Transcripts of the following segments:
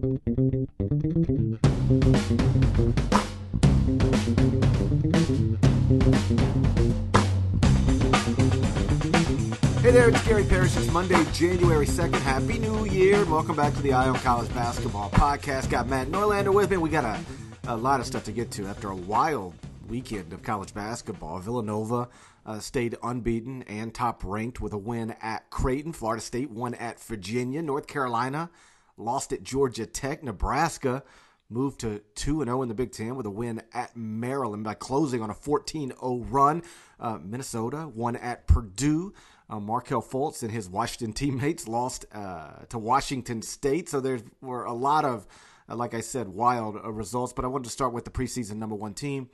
Hey there, it's Gary Parrish. It's Monday, January 2nd. Happy New Year. Welcome back to the Eye on College Basketball Podcast. Got Matt Norlander with me. We got a, a lot of stuff to get to after a wild weekend of college basketball. Villanova uh, stayed unbeaten and top ranked with a win at Creighton. Florida State won at Virginia. North Carolina lost at Georgia Tech. Nebraska moved to 2 0 in the Big Ten with a win at Maryland by closing on a 14 0 run. Uh, Minnesota won at Purdue. Uh, Markelle Fultz and his Washington teammates lost uh, to Washington State. So there were a lot of, uh, like I said, wild uh, results. But I wanted to start with the preseason number one team,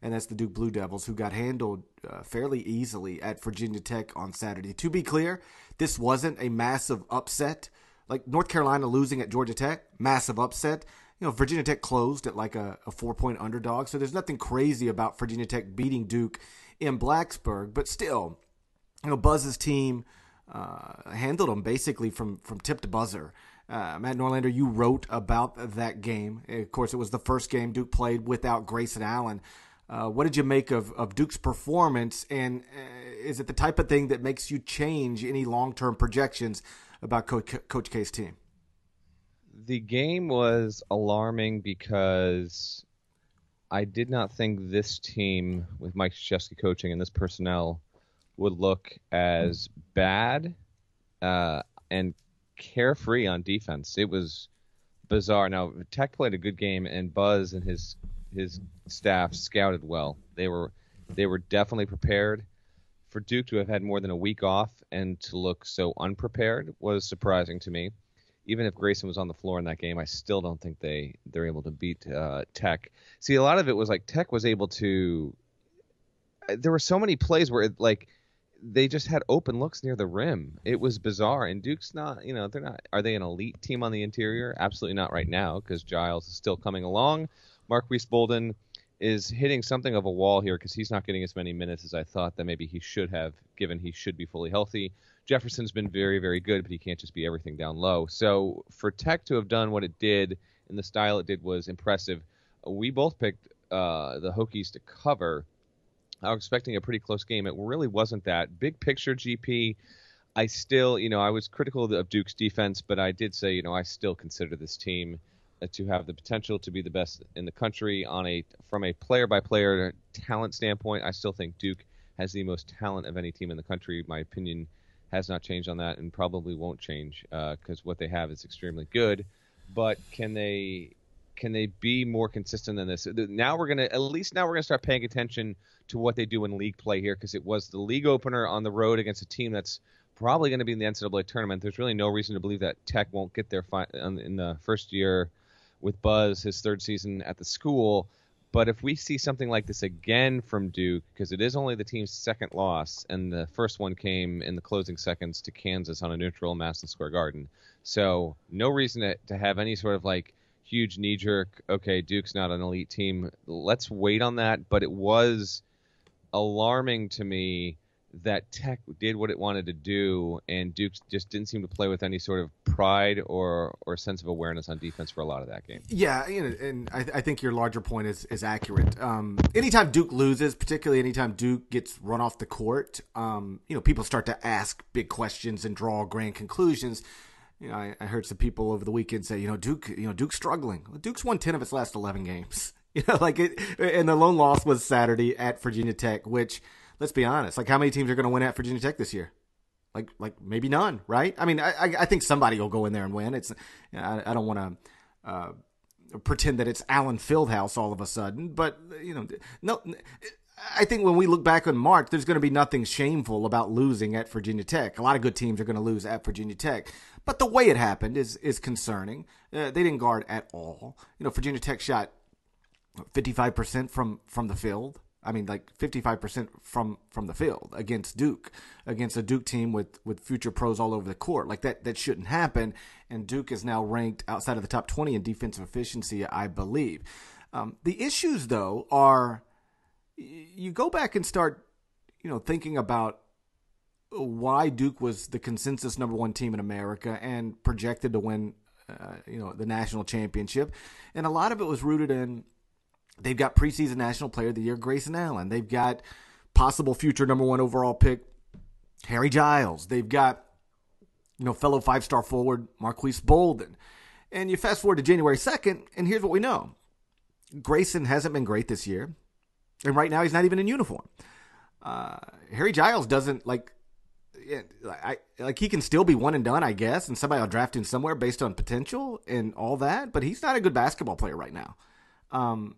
and that's the Duke Blue Devils, who got handled uh, fairly easily at Virginia Tech on Saturday. To be clear, this wasn't a massive upset. Like North Carolina losing at Georgia Tech, massive upset. You know, Virginia Tech closed at like a, a four point underdog. So there's nothing crazy about Virginia Tech beating Duke in Blacksburg. But still, you know, Buzz's team uh, handled them basically from from tip to buzzer. Uh, Matt Norlander, you wrote about that game. Of course, it was the first game Duke played without Grayson Allen. Uh, what did you make of, of Duke's performance? And uh, is it the type of thing that makes you change any long term projections about Coach, Coach K's team? The game was alarming because I did not think this team, with Mike Krzyzewski coaching and this personnel, would look as bad uh, and carefree on defense. It was bizarre. Now Tech played a good game, and Buzz and his his staff scouted well. They were they were definitely prepared. For Duke to have had more than a week off and to look so unprepared was surprising to me. Even if Grayson was on the floor in that game, I still don't think they they're able to beat uh, Tech. See, a lot of it was like Tech was able to. There were so many plays where it, like they just had open looks near the rim. It was bizarre. And Duke's not, you know, they're not. Are they an elite team on the interior? Absolutely not right now because Giles is still coming along. Marques Bolden is hitting something of a wall here because he's not getting as many minutes as I thought that maybe he should have, given he should be fully healthy. Jefferson's been very, very good, but he can't just be everything down low. So for Tech to have done what it did in the style it did was impressive. We both picked uh, the Hokies to cover I was expecting a pretty close game. It really wasn't that. Big picture, GP. I still, you know, I was critical of Duke's defense, but I did say, you know, I still consider this team to have the potential to be the best in the country on a from a player by player talent standpoint. I still think Duke has the most talent of any team in the country. My opinion has not changed on that, and probably won't change because uh, what they have is extremely good. But can they can they be more consistent than this? Now we're gonna at least now we're gonna start paying attention to what they do in league play here because it was the league opener on the road against a team that's probably going to be in the NCAA tournament. There's really no reason to believe that Tech won't get there fi- in the first year with Buzz, his third season at the school. But if we see something like this again from Duke, because it is only the team's second loss, and the first one came in the closing seconds to Kansas on a neutral Madison Square Garden, so no reason to, to have any sort of like huge knee jerk. Okay, Duke's not an elite team. Let's wait on that. But it was alarming to me that Tech did what it wanted to do, and Duke just didn't seem to play with any sort of pride or or sense of awareness on defense for a lot of that game. Yeah, you know, and I, I think your larger point is is accurate. Um, anytime Duke loses, particularly anytime Duke gets run off the court, um, you know, people start to ask big questions and draw grand conclusions. You know, I, I heard some people over the weekend say, you know, Duke, you know, Duke's struggling. Duke's won ten of its last eleven games. You know, like it, and the lone loss was Saturday at Virginia Tech, which let's be honest, like how many teams are going to win at Virginia Tech this year? Like, like maybe none, right? I mean, I, I think somebody will go in there and win. It's, I, I don't want to uh, pretend that it's Allen Fieldhouse all of a sudden, but you know, no. I think when we look back on March, there's going to be nothing shameful about losing at Virginia Tech. A lot of good teams are going to lose at Virginia Tech, but the way it happened is is concerning. Uh, they didn't guard at all. You know, Virginia Tech shot 55% from from the field. I mean, like 55% from from the field against Duke, against a Duke team with with future pros all over the court. Like that that shouldn't happen. And Duke is now ranked outside of the top 20 in defensive efficiency, I believe. Um, the issues though are you go back and start, you know, thinking about why Duke was the consensus number one team in America and projected to win uh, you know, the national championship, and a lot of it was rooted in they've got preseason national player of the year Grayson Allen. They've got possible future number one overall pick Harry Giles. They've got you know fellow five star forward Marques Bolden. And you fast forward to January 2nd, and here's what we know Grayson hasn't been great this year. And right now, he's not even in uniform. Uh, Harry Giles doesn't like. I like he can still be one and done, I guess, and somebody will draft him somewhere based on potential and all that. But he's not a good basketball player right now. Um,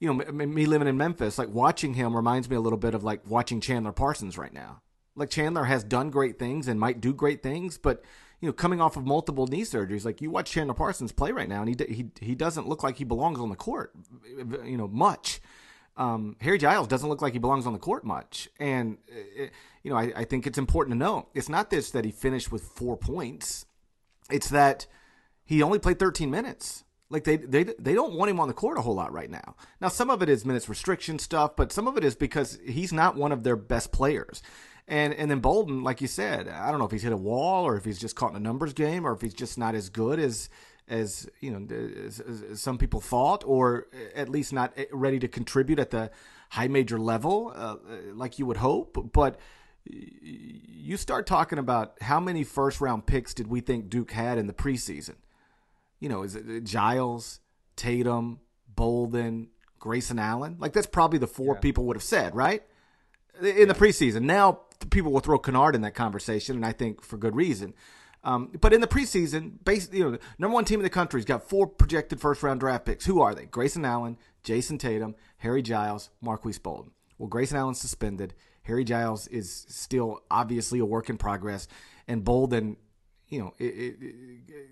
you know, me living in Memphis, like watching him reminds me a little bit of like watching Chandler Parsons right now. Like Chandler has done great things and might do great things, but you know, coming off of multiple knee surgeries, like you watch Chandler Parsons play right now, and he he he doesn't look like he belongs on the court, you know, much. Um, Harry Giles doesn't look like he belongs on the court much, and it, uh, you know, I, I think it's important to know it's not this that he finished with four points; it's that he only played 13 minutes. Like they they they don't want him on the court a whole lot right now. Now some of it is minutes restriction stuff, but some of it is because he's not one of their best players. And and then Bolden, like you said, I don't know if he's hit a wall or if he's just caught in a numbers game or if he's just not as good as as you know as, as some people thought, or at least not ready to contribute at the high major level uh, like you would hope. But you start talking about how many first round picks did we think Duke had in the preseason? You know, is it Giles, Tatum, Bolden, Grayson Allen? Like that's probably the four yeah. people would have said, right? In yeah. the preseason. Now people will throw Kennard in that conversation, and I think for good reason. Um, but in the preseason, basically, you know, number one team in the country's got four projected first round draft picks. Who are they? Grayson Allen, Jayson Tatum, Harry Giles, Marques Bolden. Well, Grayson Allen's suspended. Harry Giles is still obviously a work in progress, and Bolden, you know, it, it, it,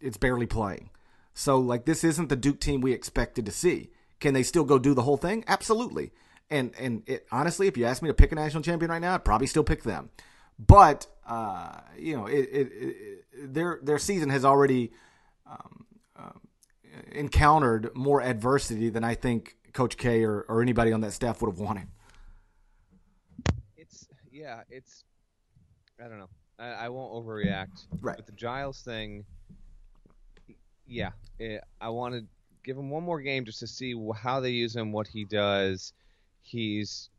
it's barely playing. So, like, this isn't the Duke team we expected to see. Can they still go do the whole thing? Absolutely. And and it, honestly, if you ask me to pick a national champion right now, I'd probably still pick them. But uh, you know, it, it, their their season has already um, uh, encountered more adversity than I think Coach K or, or anybody on that staff would have wanted. It's yeah, it's I don't know. I, I won't overreact. Right. But the Giles thing, yeah, it, I want to give him one more game just to see how they use him, what he does he's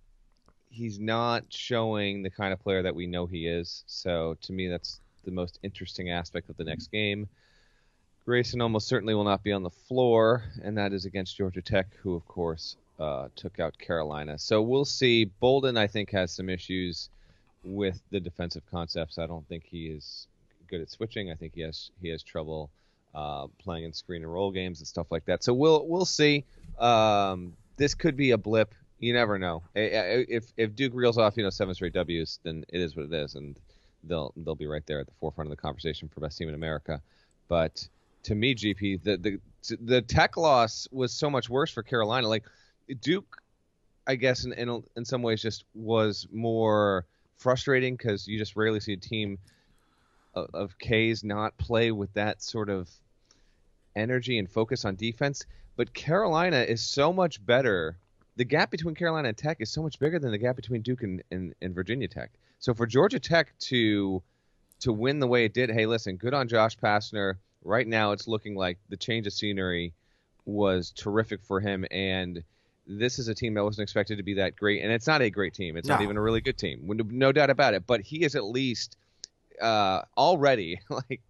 he's not showing the kind of player that we know he is. So to me, that's the most interesting aspect of the next game. Grayson almost certainly will not be on the floor, and that is against Georgia Tech, who of course uh, took out Carolina. So we'll see. Bolden, I think, has some issues with the defensive concepts. I don't think he is good at switching. I think he has he has trouble uh, playing in screen and roll games and stuff like that. So we'll we'll see. Um, this could be a blip you never know. If if Duke reels off, you know, seven straight W's, then it is what it is, and they'll they'll be right there at the forefront of the conversation for best team in America. But to me, GP, the the the tech loss was so much worse for Carolina. Like Duke, I guess in in, in some ways just was more frustrating because you just rarely see a team of, of K's not play with that sort of energy and focus on defense. But Carolina is so much better the gap between Carolina and Tech is so much bigger than the gap between Duke and, and, and Virginia Tech. So for Georgia Tech to to win the way it did, hey, listen, good on Josh Pastner. Right now, it's looking like the change of scenery was terrific for him, and this is a team that wasn't expected to be that great, and it's not a great team. It's no. not even a really good team, no doubt about it. But he is at least uh, already like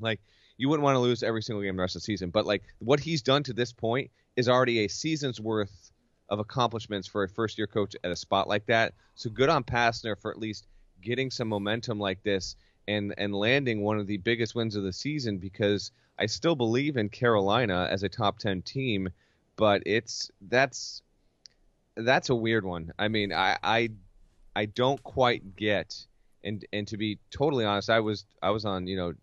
like you wouldn't want to lose every single game the rest of the season, but like what he's done to this point is already a season's worth of accomplishments for a first year coach at a spot like that. So good on Pastner for at least getting some momentum like this and and landing one of the biggest wins of the season because I still believe in Carolina as a top 10 team, but it's that's that's a weird one. I mean, I I I don't quite get and and to be totally honest, I was I was on, you know,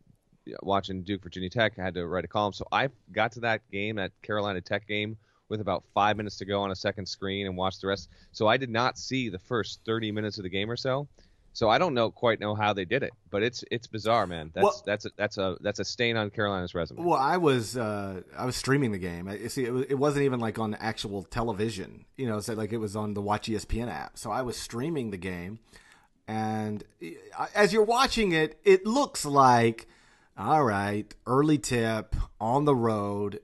watching Duke Virginia Tech. I had to write a column. So I got to that game, that Carolina Tech game with about five minutes to go on a second screen and watch the rest. So I did not see the first 30 minutes of the game or so. So I don't know quite know how they did it, but it's it's bizarre, man. That's well, that's a, that's a that's a stain on Carolina's resume. Well, I was uh, I was streaming the game. I, see, it, it, wasn't even like on actual television, you know, so like it was on the Watch ESPN app. So I was streaming the game, and as you're watching it, it looks like All right, early tip on the road,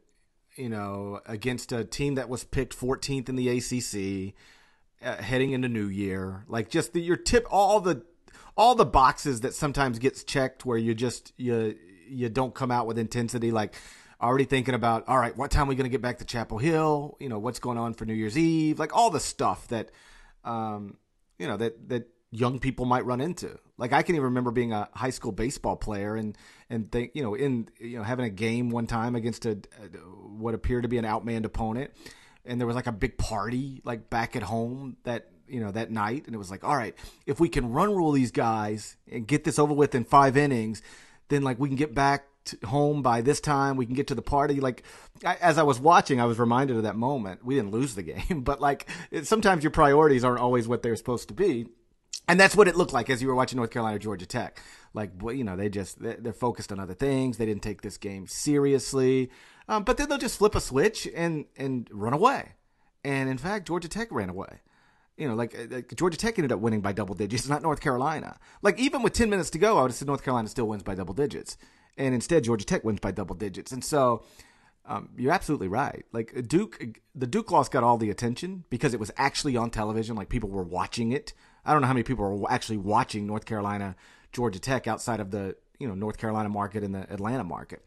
you know, against a team that was picked 14th in the ACC, uh, heading into New Year. Like just the, your tip, all the all the boxes that sometimes gets checked where you just you you don't come out with intensity. Like already thinking about all right what time are we going to get back to chapel hill? You know what's going on for new year's eve? Like all the stuff that um you know that that young people might run into. Like i can even remember being a high school baseball player and and think you know in you know having a game one time against a, a what appeared to be an outmanned opponent. And there was like a big party like back at home that you know that night. And it was like all right if we can run rule these guys and get this over with in five innings then like we can get back home by this time. We can get to the party. Like I, as i was watching i was reminded of that moment. We didn't lose the game but like it, sometimes your priorities aren't always what they're supposed to be and that's what it looked like as you were watching north carolina georgia tech like you know they just they're focused on other things they didn't take this game seriously um, but then they'll just flip a switch and and run away and in fact georgia tech ran away you know, like, like, Georgia Tech ended up winning by double digits, not North Carolina. Like even with ten minutes to go, I would have said North Carolina still wins by double digits, and instead Georgia Tech wins by double digits. And so um, you're absolutely right. Like Duke, the Duke loss got all the attention because it was actually on television. Like people were watching it. I don't know how many people were actually watching North Carolina Georgia Tech outside of the you know North Carolina market and the Atlanta market.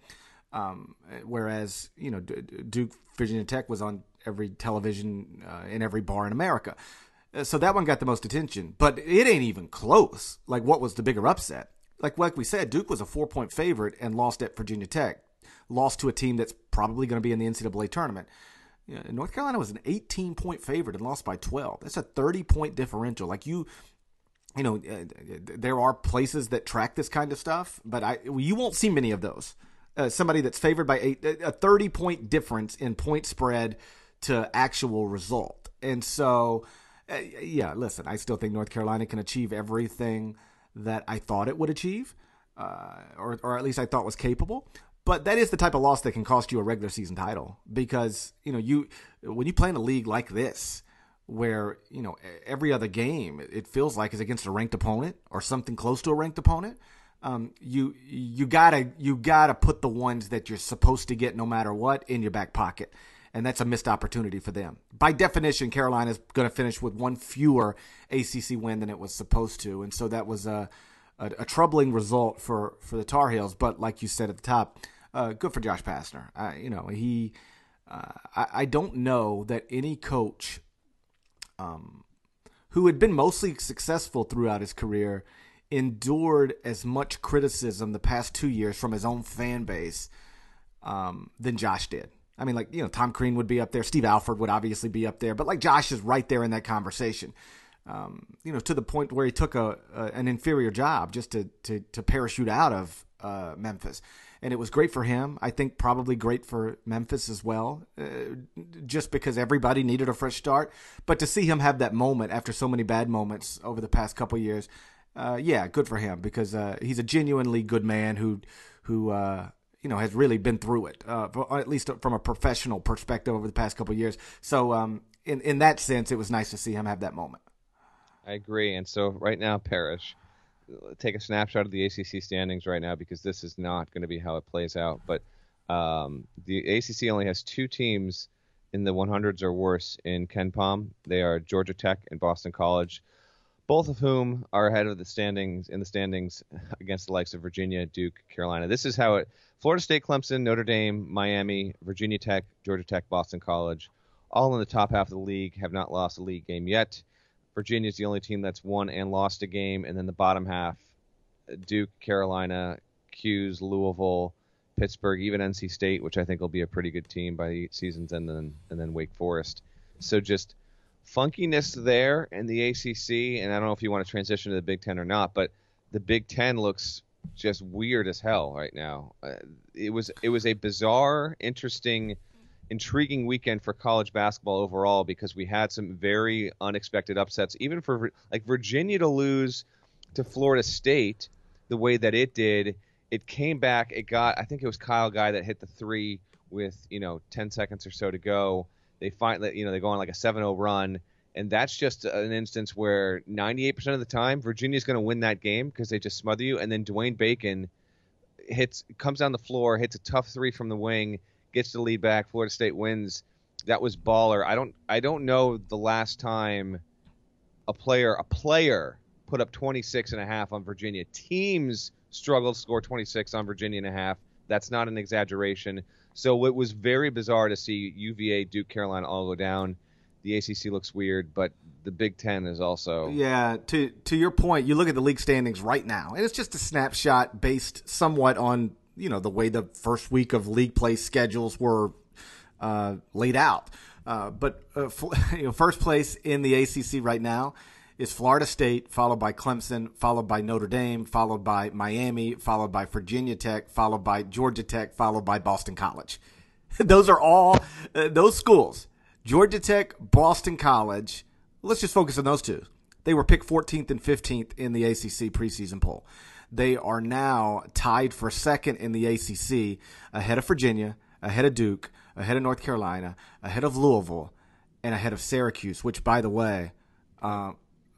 Um, whereas you know Duke Virginia Tech was on every television uh, in every bar in America. Uh, so that one got the most attention, but it ain't even close. Like what was the bigger upset? Like like we said, Duke was a four point favorite and lost at Virginia Tech, lost to a team that's probably going to be in the NCAA tournament. Know, North Carolina was an 18 point favorite and lost by 12. That's a 30 point differential. Like you, you know, uh, there are places that track this kind of stuff, but I you won't see many of those. Uh, somebody that's favored by eight, a 30 point difference in point spread to actual result, and so uh, yeah, listen, I still think North Carolina can achieve everything that I thought it would achieve, uh, or, or at least I thought was capable. But that is the type of loss that can cost you a regular season title because you know you when you play in a league like this where you know every other game it feels like is against a ranked opponent or something close to a ranked opponent. Um, you you gotta you gotta put the ones that you're supposed to get no matter what in your back pocket and that's a missed opportunity for them. By definition, Carolina's going to finish with one fewer ACC win than it was supposed to, and so that was a, a, a troubling result for, for the Tar Heels. But like you said at the top, uh, good for Josh Pastner. Uh, you know, he. Uh, I, I, don't know that any coach um, who had been mostly successful throughout his career endured as much criticism the past two years from his own fan base um, than Josh did. I mean, like, you know, Tom Crean would be up there. Steve Alford would obviously be up there. But, like, Josh is right there in that conversation. Um, you know, to the point where he took a, a, an inferior job just to, to, to parachute out of uh, Memphis. And it was great for him. I think probably great for Memphis as well, uh, just because everybody needed a fresh start. But to see him have that moment after so many bad moments over the past couple years, uh, yeah, good for him because uh, he's a genuinely good man who who uh, you know has really been through it, uh, at least from a professional perspective over the past couple years. So um, in in that sense, it was nice to see him have that moment. I agree. And so right now, Parrish, take a snapshot of the ACC standings right now because this is not going to be how it plays out. But um, the ACC only has two teams in the 100s or worse in KenPom. They are Georgia Tech and Boston College both of whom are ahead of the standings in the standings against the likes of Virginia, Duke, Carolina. This is how it Florida State, Clemson, Notre Dame, Miami, Virginia Tech, Georgia Tech, Boston College, all in the top half of the league, have not lost a league game yet. Virginia is the only team that's won and lost a game, and then the bottom half, Duke, Carolina, 'Cuse, Louisville, Pittsburgh, even NC State, which I think will be a pretty good team by the season's end, and then and then Wake Forest. So just funkiness there in the ACC, and I don't know if you want to transition to the Big Ten or not, but the Big Ten looks just weird as hell right now. Uh, it was it was a bizarre, interesting, intriguing weekend for college basketball overall because we had some very unexpected upsets. Even for like Virginia to lose to Florida State the way that it did, it came back. It got I think it was Kyle Guy that hit the three with you know 10 seconds or so to go they find that you know they go on like a 7-0 run, and that's just an instance where 98% of the time Virginia's going to win that game because they just smother you, and then Dwayne Bacon hits comes down the floor, hits a tough three from the wing, gets the lead back. Florida State wins. That was baller. I don't I don't know the last time a player a player put up 26 and a half on Virginia. Teams struggled to score 26 on Virginia and a half. That's not an exaggeration. So it was very bizarre to see UVA, Duke, Carolina all go down. The ACC looks weird, but the Big Ten is also. Yeah, to to your point, you look at the league standings right now, and it's just a snapshot based somewhat on you know the way the first week of league play schedules were uh, laid out. Uh, but uh, you know, first place in the ACC right now is Florida State, followed by Clemson, followed by Notre Dame, followed by Miami, followed by Virginia Tech, followed by Georgia Tech, followed by Boston College. those are all uh, those schools. Georgia Tech, Boston College. Let's just focus on those two. They were picked 14th and 15th in the ACC preseason poll. They are now tied for second in the ACC, ahead of Virginia, ahead of Duke, ahead of North Carolina, ahead of Louisville, and ahead of Syracuse. Which, by the way, uh,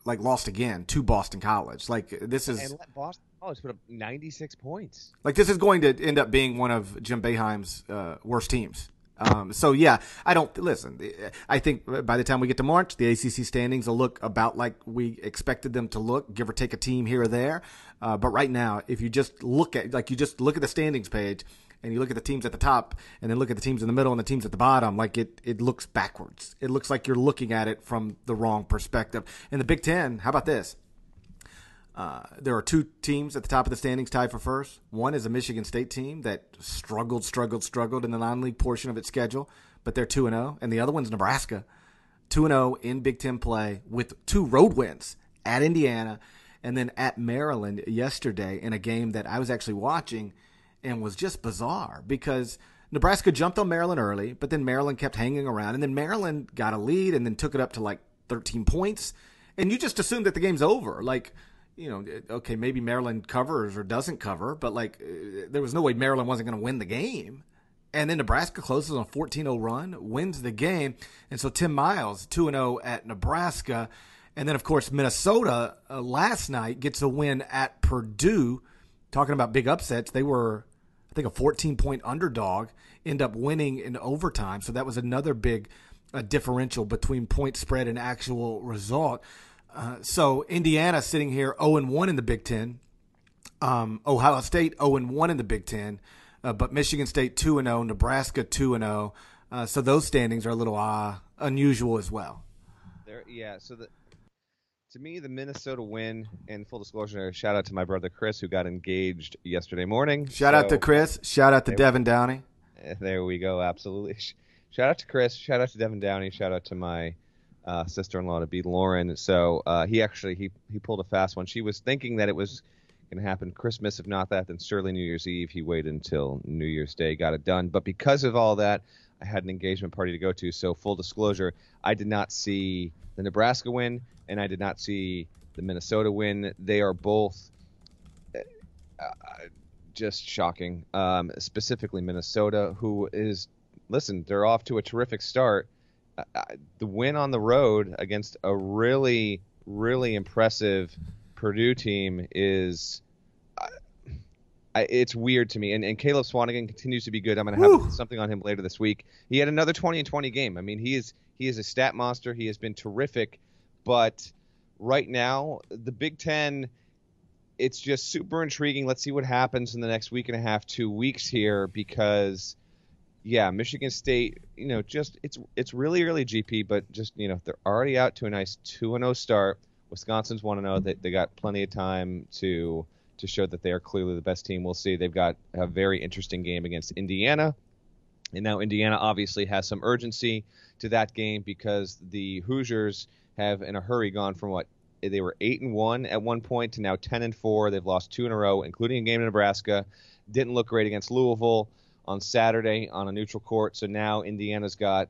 like lost again to Boston College. Like this is and Boston College put up 96 points. Like this is going to end up being one of Jim Boeheim's uh, worst teams. Um, so yeah, I don't listen. I think by the time we get to March, the ACC standings will look about like we expected them to look, give or take a team here or there. Uh, but right now, if you just look at like you just look at the standings page, and you look at the teams at the top and then look at the teams in the middle and the teams at the bottom, like it, it looks backwards. It looks like you're looking at it from the wrong perspective. In the Big Ten, how about this? Uh, there are two teams at the top of the standings tied for first. One is a Michigan State team that struggled, struggled, struggled in the non-league portion of its schedule, but they're two and zero. Oh. And the other one's Nebraska, two and zero oh in Big Ten play with two road wins at Indiana and then at Maryland yesterday in a game that I was actually watching and was just bizarre because Nebraska jumped on Maryland early, but then Maryland kept hanging around, and then Maryland got a lead and then took it up to like 13 points, and you just assume that the game's over. Like, you know, okay, maybe Maryland covers or doesn't cover, but like, uh, there was no way Maryland wasn't going to win the game. And then Nebraska closes on a 14 0 run, wins the game. And so Tim Miles, 2 0 at Nebraska. And then, of course, Minnesota uh, last night gets a win at Purdue. Talking about big upsets, they were I think a 14 point underdog, end up winning in overtime. So that was another big uh, differential between point spread and actual result. Uh, so Indiana sitting here 0 and 1 in the Big Ten. Um, Ohio State 0 and 1 in the Big Ten, uh, but Michigan State 2 and 0, Nebraska 2 and 0. Uh, so those standings are a little uh, unusual as well. There, yeah. So the to me, the Minnesota win, and full disclosure, shout out to my brother Chris who got engaged yesterday morning. Shout so, out to Chris. Shout out to Devin Downey. Eh, there we go. Absolutely. Shout out to Chris. Shout out to Devin Downey. Shout out to my uh, sister-in-law to be Lauren. So uh, he actually he he pulled a fast one. She was thinking that it was going to happen Christmas. If not that, then certainly New Year's Eve. He waited until New Year's Day, got it done. But because of all that, I had an engagement party to go to. So full disclosure, I did not see the Nebraska win, and I did not see the Minnesota win. They are both uh, just shocking. Um, specifically, Minnesota, who is listen, they're off to a terrific start. The win on the road against a really, really impressive Purdue team is it's weird to me. And, and Caleb Swanigan continues to be good. I'm going to have something on him later this week. He had another 20 and 20 game. I mean, he is he is a stat monster. He has been terrific, but right now the Big Ten, it's just super intriguing. Let's see what happens in the next week and a half, two weeks here, because yeah, Michigan State, you know, just it's it's really early GP, but just you know they're already out to a nice two and zero oh start. Wisconsin's one and zero. Oh. They they got plenty of time to to show that they are clearly the best team. We'll see. They've got a very interesting game against Indiana. And now Indiana obviously has some urgency to that game because the Hoosiers have in a hurry gone from what they were 8 and 1 at one point to now 10 and 4. They've lost two in a row including a game in Nebraska. Didn't look great against Louisville on Saturday on a neutral court. So now Indiana's got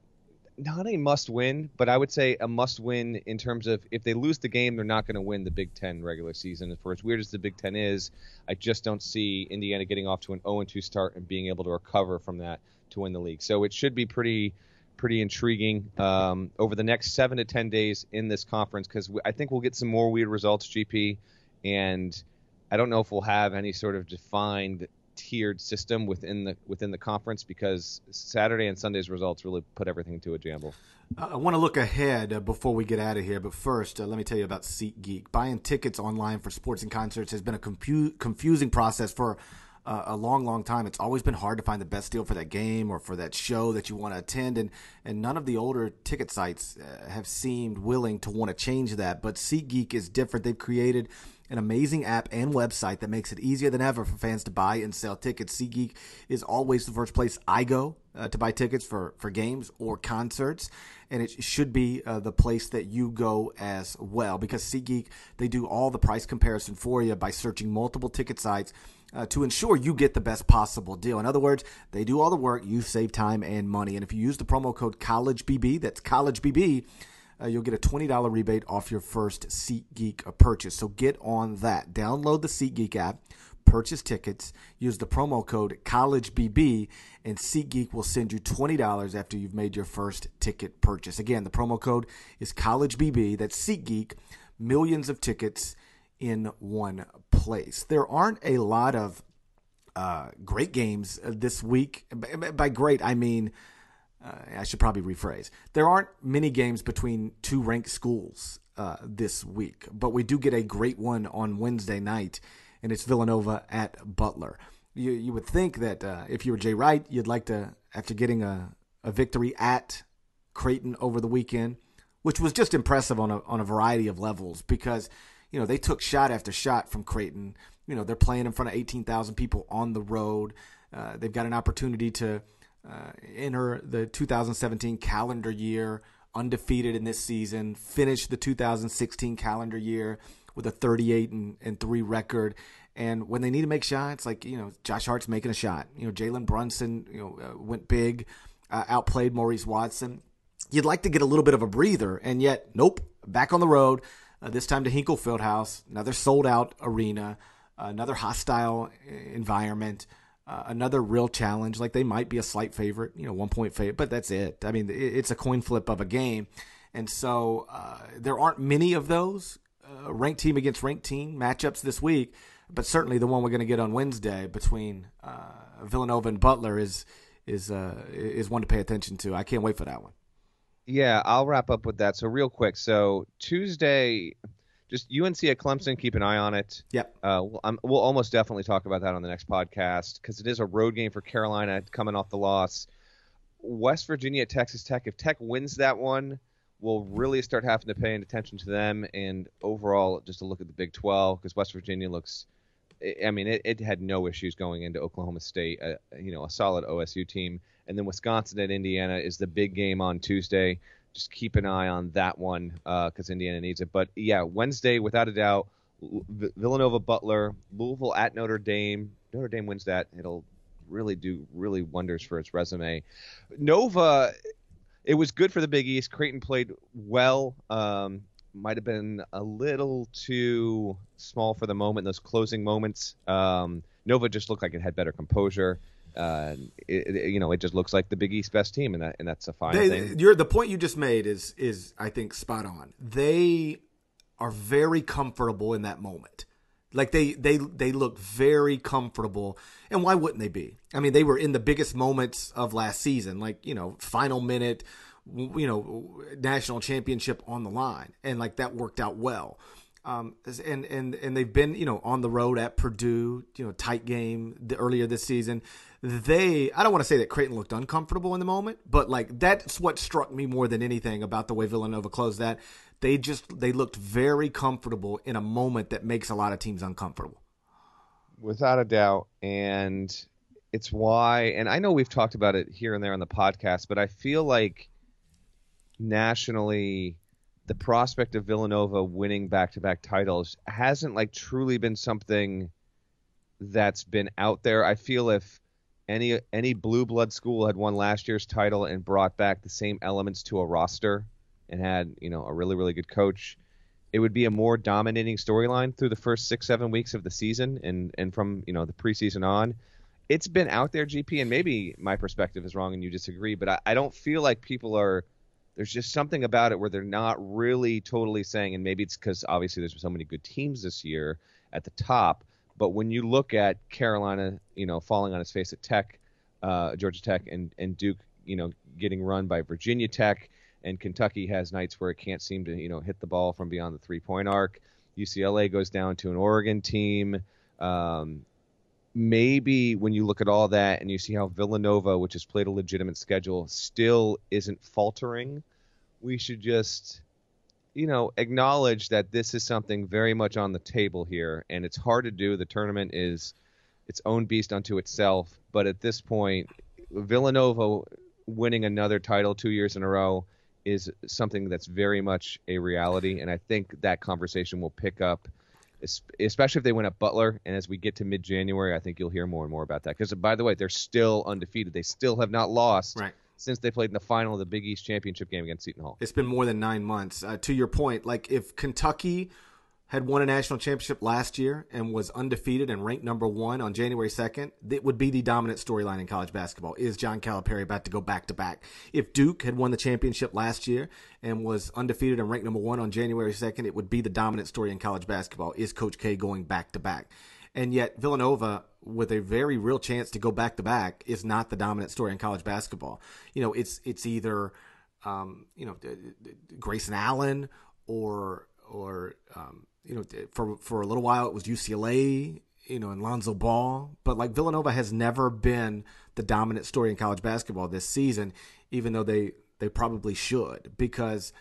not a must win, but I would say a must win in terms of if they lose the game, they're not going to win the Big Ten regular season. For as weird as the Big Ten is, I just don't see Indiana getting off to an 0 2 start and being able to recover from that to win the league. So it should be pretty pretty intriguing um, over the next seven to ten days in this conference because I think we'll get some more weird results, GP, and I don't know if we'll have any sort of defined tiered system within the within the conference because Saturday and Sunday's results really put everything into a jamble. Uh, I want to look ahead uh, before we get out of here, but first, uh, let me tell you about SeatGeek. Buying tickets online for sports and concerts has been a confu- confusing process for uh, a long, long time. It's always been hard to find the best deal for that game or for that show that you want to attend, and and none of the older ticket sites uh, have seemed willing to want to change that. But SeatGeek is different. They've created an amazing app and website that makes it easier than ever for fans to buy and sell tickets. SeatGeek is always the first place I go uh, to buy tickets for, for games or concerts, and it should be uh, the place that you go as well because SeatGeek, they do all the price comparison for you by searching multiple ticket sites uh, to ensure you get the best possible deal. In other words, they do all the work, you save time and money. And if you use the promo code CollegeBB, that's CollegeBB, uh, you'll get a $20 rebate off your first SeatGeek purchase. So get on that. Download the SeatGeek app, purchase tickets, use the promo code CollegeBB, and SeatGeek will send you $20 after you've made your first ticket purchase. Again, the promo code is CollegeBB. That's SeatGeek. Millions of tickets in one place. There aren't a lot of uh, great games this week. By great, I mean, uh, I should probably rephrase. There aren't many games between two ranked schools uh, this week, but we do get a great one on Wednesday night, and it's Villanova at Butler. You, you would think that uh, if you were Jay Wright, you'd like to, after getting a, a victory at Creighton over the weekend, which was just impressive on a, on a variety of levels because – you know, they took shot after shot from Creighton. You know, they're playing in front of 18,000 people on the road. Uh, they've got an opportunity to uh, enter the 2017 calendar year undefeated in this season, finish the 2016 calendar year with a 38 and, and 3 record. And when they need to make shots, like, you know, Josh Hart's making a shot. You know, Jalen Brunson, you know, uh, went big, uh, outplayed Maurice Watson. You'd like to get a little bit of a breather, and yet, nope, back on the road uh, this time to Hinkle Fieldhouse, another sold out arena, another hostile uh, environment, uh, another real challenge. Like they might be a slight favorite, you know, one point favorite, but that's it. I mean, it's a coin flip of a game. And so uh, there aren't many of those uh, ranked team against ranked team matchups this week, but certainly the one we're going to get on Wednesday between uh, Villanova and Butler is is is one to pay attention to. I can't wait for that one. Yeah, I'll wrap up with that. So real quick, so Tuesday, just UNC at Clemson. Keep an eye on it. Yep. Uh, we'll, we'll almost definitely talk about that on the next podcast because it is a road game for Carolina coming off the loss. West Virginia at Texas Tech. If Tech wins that one, we'll really start having to pay attention to them. And overall, just to look at the Big 12 because West Virginia looks. I mean, it, it, had no issues going into Oklahoma State. Uh, you know, a solid OSU team and then Wisconsin at Indiana is the big game on Tuesday. Just keep an eye on that one because uh, Indiana needs it. But yeah, Wednesday, without a doubt, Villanova Butler, Louisville at Notre Dame. Notre Dame wins that. It'll really do really wonders for its resume. Nova, it was good for the Big East. Creighton played well. Um, might have been a little too small for the moment. Those closing moments, um, Nova just looked like it had better composure uh, it, it, you know, it just looks like the Big East best team, and that and that's a fine they, thing. You're, the point you just made is is I think spot on. They are very comfortable in that moment. Like they they they look very comfortable, and why wouldn't they be? I mean, they were in the biggest moments of last season, like you know, final minute, you know, national championship on the line, and like that worked out well. Um, and and and they've been you know on the road at Purdue, you know, tight game the, earlier this season they I don't want to say that Creighton looked uncomfortable in the moment, but like that's what struck me more than anything about the way Villanova closed that. They just they looked very comfortable in a moment that makes a lot of teams uncomfortable. Without a doubt, and it's why and I know we've talked about it here and there on the podcast, but I feel like nationally the prospect of Villanova winning back-to-back titles hasn't like truly been something that's been out there. I feel if any any blue blood school had won last year's title and brought back the same elements to a roster and had you know a really really good coach it would be a more dominating storyline through the first six seven weeks of the season and and from you know the preseason on. It's been out there gp and maybe my perspective is wrong and you disagree but i, I don't feel like people are there's just something about it where they're not really totally saying and maybe it's because obviously there's so many good teams this year at the top But when you look at Carolina, you know, falling on its face at Tech, uh, Georgia Tech, and and Duke, you know, getting run by Virginia Tech, and Kentucky has nights where it can't seem to, you know, hit the ball from beyond the three point arc. UCLA goes down to an Oregon team. Um, maybe when you look at all that and you see how Villanova, which has played a legitimate schedule, still isn't faltering, we should just, you know, acknowledge that this is something very much on the table here, and it's hard to do. The tournament is its own beast unto itself, but at this point, Villanova winning another title two years in a row is something that's very much a reality, and I think that conversation will pick up especially if they win at Butler. And as we get to mid January, I think you'll hear more and more about that. Because by the way, they're still undefeated. They still have not lost. Right. Since they played in the final of the Big East championship game against Seton Hall, it's been more than nine months. Uh, to your point, like if Kentucky had won a national championship last year and was undefeated and ranked number one on January 2nd, it would be the dominant storyline in college basketball. Is John Calipari about to go back to back? If Duke had won the championship last year and was undefeated and ranked number one on January 2nd, it would be the dominant story in college basketball. Is Coach K going back to back? And yet, Villanova, with a very real chance to go back to back, is not the dominant story in college basketball. You know, it's it's either um, you know Grayson Allen or or um, you know, for for a little while it was UCLA, you know, and Lonzo Ball, but like Villanova has never been the dominant story in college basketball this season, even though they they probably should because.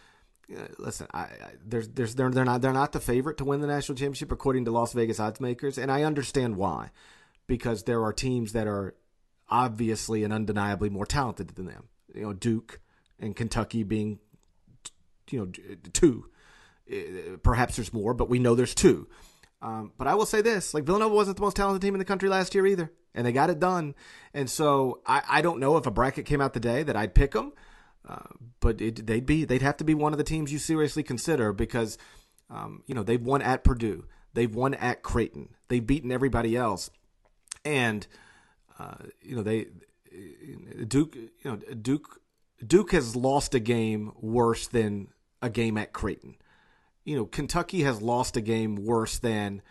Uh, listen, I, I, there's, there's, they're, they're not, they're not the favorite to win the national championship according to Las Vegas odds makers, and I understand why, because there are teams that are obviously and undeniably more talented than them. You know, Duke and Kentucky being, you know, two uh, perhaps there's more, but we know there's two. Um, but I will say this: like Villanova wasn't the most talented team in the country last year either, and they got it done. And so I, I don't know if a bracket came out today that I'd pick them, uh, but it, they'd be they'd have to be one of the teams you seriously consider because um, you know they've won at Purdue, they've won at Creighton, they've beaten everybody else, and uh, you know they Duke you know Duke Duke has lost a game worse than a game at Creighton you know, Kentucky has lost a game worse than,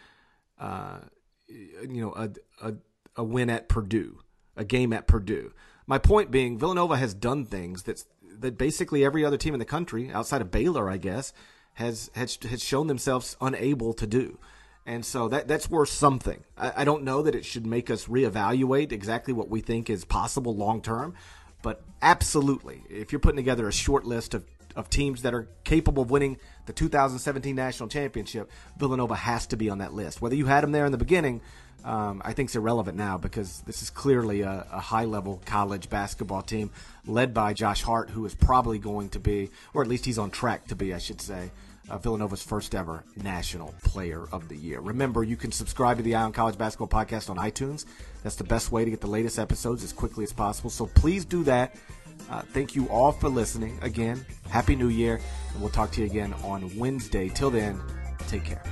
uh, you know, a, a, a win at Purdue, a game at Purdue. My point being, Villanova has done things that that basically every other team in the country, outside of Baylor, I guess, has has, has shown themselves unable to do. And so that that's worth something. I, I don't know that it should make us reevaluate exactly what we think is possible long term, but absolutely, if you're putting together a short list of of teams that are capable of winning the 2017 national championship, Villanova has to be on that list. Whether you had them there in the beginning, um, I think it's irrelevant now because this is clearly a, a high level college basketball team led by Josh Hart, who is probably going to be, or at least he's on track to be, I should say, uh, Villanova's first ever National Player of the Year. Remember, you can subscribe to the Eye on College Basketball Podcast on iTunes. That's the best way to get the latest episodes as quickly as possible. So please do that. Uh, thank you all for listening. Again, Happy New Year, and we'll talk to you again on Wednesday. Till then, take care.